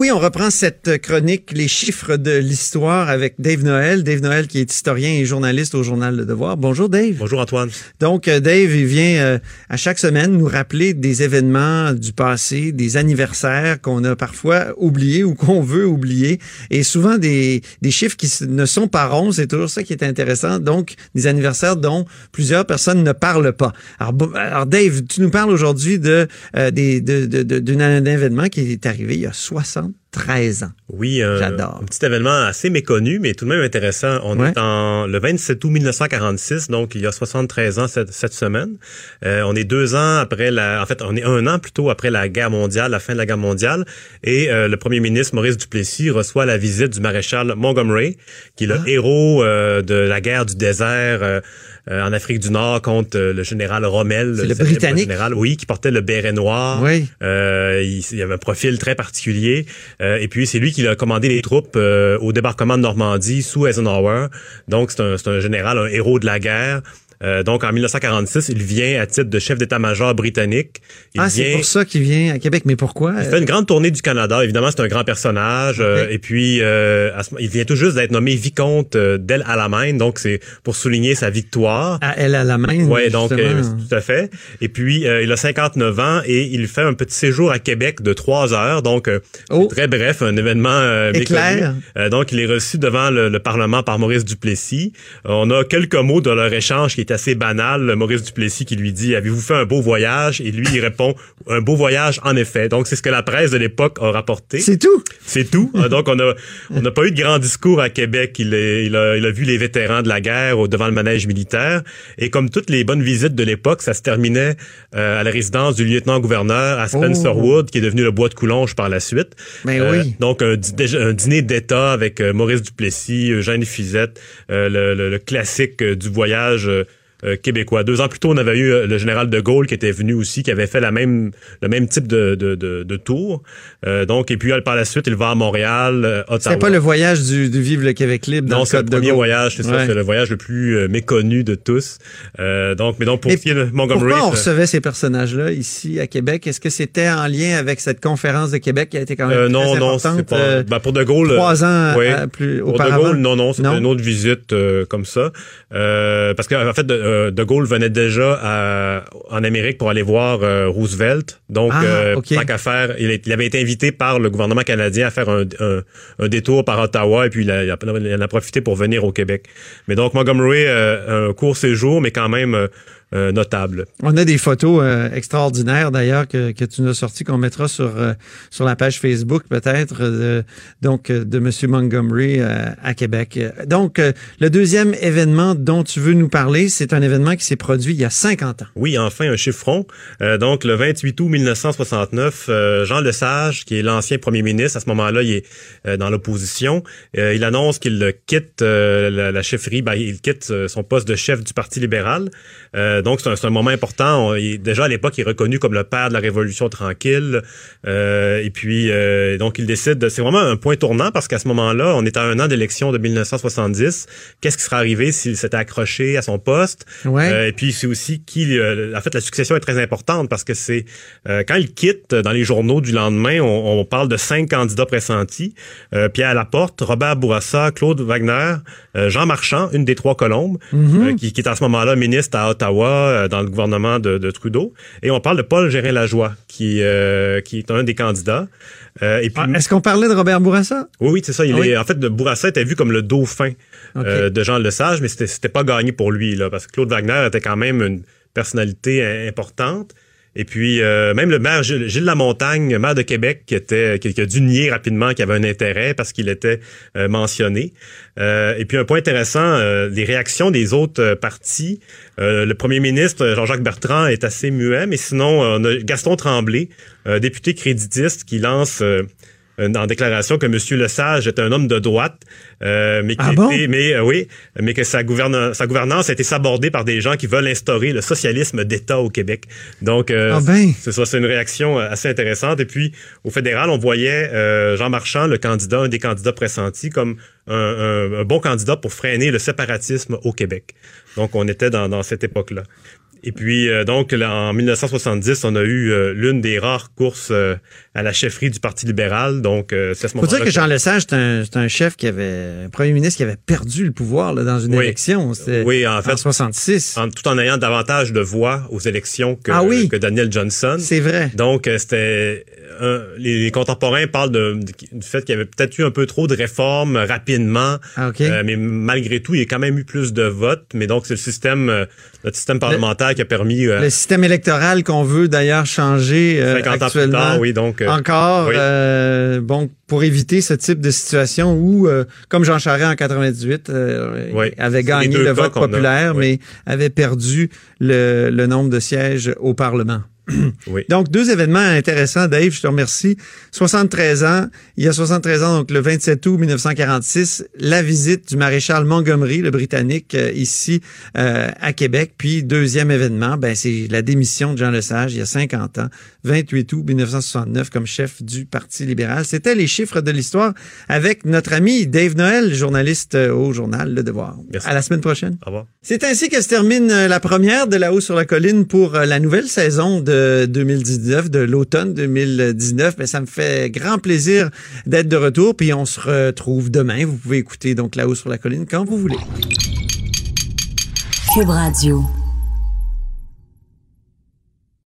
Oui, on reprend cette chronique, les chiffres de l'histoire avec Dave Noël. Dave Noël qui est historien et journaliste au journal Le Devoir. Bonjour Dave. Bonjour Antoine. Donc euh, Dave, il vient euh, à chaque semaine nous rappeler des événements du passé, des anniversaires qu'on a parfois oubliés ou qu'on veut oublier. Et souvent des, des chiffres qui ne sont pas ronds, c'est toujours ça qui est intéressant. Donc des anniversaires dont plusieurs personnes ne parlent pas. Alors, alors Dave, tu nous parles aujourd'hui de, euh, des, de, de, d'un événement qui est arrivé il y a 60 com. 13 ans. Oui, un, un, petit événement assez méconnu, mais tout de même intéressant. On est en le 27 août 1946, donc il y a 73 ans cette, cette semaine. Euh, on est deux ans après la, en fait, on est un an plutôt après la guerre mondiale, la fin de la guerre mondiale, et euh, le premier ministre Maurice Duplessis reçoit la visite du maréchal Montgomery, qui est le ah. héros euh, de la guerre du désert en Afrique du Nord contre le général Rommel, le, le britannique, général, oui, qui portait le béret noir. Oui. il, il avait un profil très particulier. Euh, et puis, c'est lui qui a commandé les troupes euh, au débarquement de Normandie sous Eisenhower. Donc, c'est un, un général, un héros de la guerre. Euh, donc, en 1946, il vient à titre de chef d'état-major britannique. Il ah, c'est pour ça qu'il vient à Québec. Mais pourquoi? Il fait une grande tournée du Canada. Évidemment, c'est un grand personnage. Euh, et puis, euh, il vient tout juste d'être nommé vicomte d'El Alamein. Donc, c'est pour souligner sa victoire. À El Alamein. Oui, donc, tout à fait. Et puis, il a 59 ans et il fait un petit séjour à Québec de trois heures. Donc, oh. très bref, un événement Éclair. donc, il est reçu devant le, le, Parlement par Maurice Duplessis. on a quelques mots de leur échange qui assez banal, Maurice Duplessis qui lui dit Avez-vous fait un beau voyage? Et lui, il répond Un beau voyage, en effet. Donc, c'est ce que la presse de l'époque a rapporté. C'est tout. C'est tout. Ah, donc, on a on n'a pas eu de grand discours à Québec. Il, est, il, a, il a vu les vétérans de la guerre devant le manège militaire. Et comme toutes les bonnes visites de l'époque, ça se terminait euh, à la résidence du lieutenant-gouverneur à Spencerwood, oh. qui est devenu le bois de Coulonge par la suite. Ben oui. Donc, un, un dîner d'État avec euh, Maurice Duplessis, Eugène Fizette, le, le, le, classique du voyage euh, québécois. Deux ans plus tôt, on avait eu euh, le général de Gaulle qui était venu aussi, qui avait fait la même, le même type de, de, de, de tour. Euh, donc, et puis par la suite, il va à Montréal, Ottawa. C'est pas le voyage du, du Vivre le Québec libre. Non, c'est le premier voyage, c'est ça, c'est le voyage le plus méconnu de tous. donc, mais donc pour qui Montgomery. Pourquoi on recevait ces personnages-là ici à Québec? Est-ce que c'était en lien avec cette conférence de Québec qui a été quand même non, très non, importante pas. Ben, pour de Gaulle. Trois ans plus pour auparavant? de Gaulle, non, non, c'était une autre visite comme ça, parce qu'en fait. De, euh, de Gaulle venait déjà à, en Amérique pour aller voir euh, Roosevelt. Donc, ah, euh, tant qu'à faire, il, avait été invité par le gouvernement canadien à faire un, un, un détour par Ottawa et puis il, a, il, en a profité pour venir au Québec. Mais donc, Montgomery, un court séjour, mais quand même euh, notable. On a des photos euh, extraordinaires d'ailleurs que, que tu nous as sorties qu'on mettra sur euh, sur la page Facebook peut-être donc de Monsieur Montgomery à Québec. Donc le deuxième événement dont tu veux nous parler, c'est un événement qui s'est produit il y a 50 ans. Oui, enfin un chiffron. donc le 28 août 1969, Jean Lesage, qui est l'ancien premier ministre à ce moment-là, il est dans l'opposition. il annonce qu'il quitte la, la, chefferie, ben, il quitte son poste de chef du Parti libéral. Euh, donc, c'est un, moment important. déjà, à l'époque, il est reconnu comme le père de la Révolution tranquille. Euh, et puis, euh, donc, il décide... C'est vraiment un point tournant parce qu'à ce moment-là, on est à un an d'élection de 1970. Qu'est-ce qui serait arrivé s'il s'était accroché à son poste? Ouais. et puis, c'est aussi qui... en fait, la succession est très importante parce que c'est... quand il quitte, dans les journaux du lendemain, on, parle de cinq candidats pressentis. Pierre Laporte, Robert Bourassa, Claude Wagner, Jean Marchand, une des trois colombes, mm-hmm. qui, qui est à ce moment-là ministre à Ottawa euh, dans le gouvernement de, Trudeau. Et on parle de Paul Gérin-Lajoie, qui, euh, qui est un des candidats. Euh, et puis, ah, Est-ce qu'on parlait de Robert Bourassa? Oui, oui, c'est ça. Il ah est, en fait, Bourassa était vu comme le dauphin de Jean Lesage, mais c'était, c'était pas gagné pour lui, là, parce que Claude Wagner était quand même une personnalité importante. Et puis, euh, même le maire Gilles, Lamontagne, maire de Québec, qui, était, qui, a dû nier rapidement qu'il avait un intérêt parce qu'il était euh, mentionné. Euh, et puis, un point intéressant, les réactions des autres partis. le premier ministre, Jean-Jacques Bertrand, est assez muet, mais sinon, on a Gaston Tremblay, député créditiste, qui lance en déclaration que M. Lesage est un homme de droite, euh, mais, ah mais euh, oui, mais que sa, gouvernance, sa gouvernance a été sabordée par des gens qui veulent instaurer le socialisme d'État au Québec. Donc, ah ben. c'est une réaction assez intéressante. Et puis, au fédéral, on voyait Jean Marchand, le candidat, un des candidats pressentis, comme un, un, bon candidat pour freiner le séparatisme au Québec. Donc, on était dans, dans cette époque-là. Et puis, euh, donc, en 1970, on a eu euh, l'une des rares courses euh, à la chefferie du Parti libéral. Donc, c'est à ce moment-là. Faut dire que Jean Lesage, c'est un, un, chef qui avait, un premier ministre qui avait perdu le pouvoir là, dans une élection. Oui, en fait. En 66. tout en ayant davantage de voix aux élections que, ah oui. que Daniel Johnson. C'est vrai. Donc, c'était les, contemporains parlent de, du fait qu'il y avait peut-être eu un peu trop de réformes rapidement, ah, euh, mais malgré tout, il y a quand même eu plus de votes. Mais donc, c'est le système, euh, notre système parlementaire qui a permis... Euh, le système électoral qu'on veut d'ailleurs changer actuellement. oui, donc... encore, bon, pour éviter ce type de situation où, comme Jean Charest en 98, avait gagné le vote populaire, mais avait perdu le, le nombre de sièges au Parlement. Donc, deux événements intéressants, Dave, je te remercie. 73 ans, il y a 73 ans, donc le 27 août 1946, la visite du maréchal Montgomery, le Britannique, euh, ici euh, à Québec. Puis, deuxième événement, ben, c'est la démission de Jean Lesage il y a 50 ans, 28 août 1969, comme chef du Parti libéral. C'était les chiffres de l'histoire avec notre ami Dave Noël, journaliste euh, au journal Le Devoir. Merci. À la semaine prochaine. Au revoir. C'est ainsi que se termine la première de La Haut sur la Colline pour la nouvelle saison de 2019, de l'automne 2019. Mais ça me fait grand plaisir d'être de retour. Puis on se retrouve demain. Vous pouvez écouter donc là-haut sur la colline quand vous voulez. Cube Radio.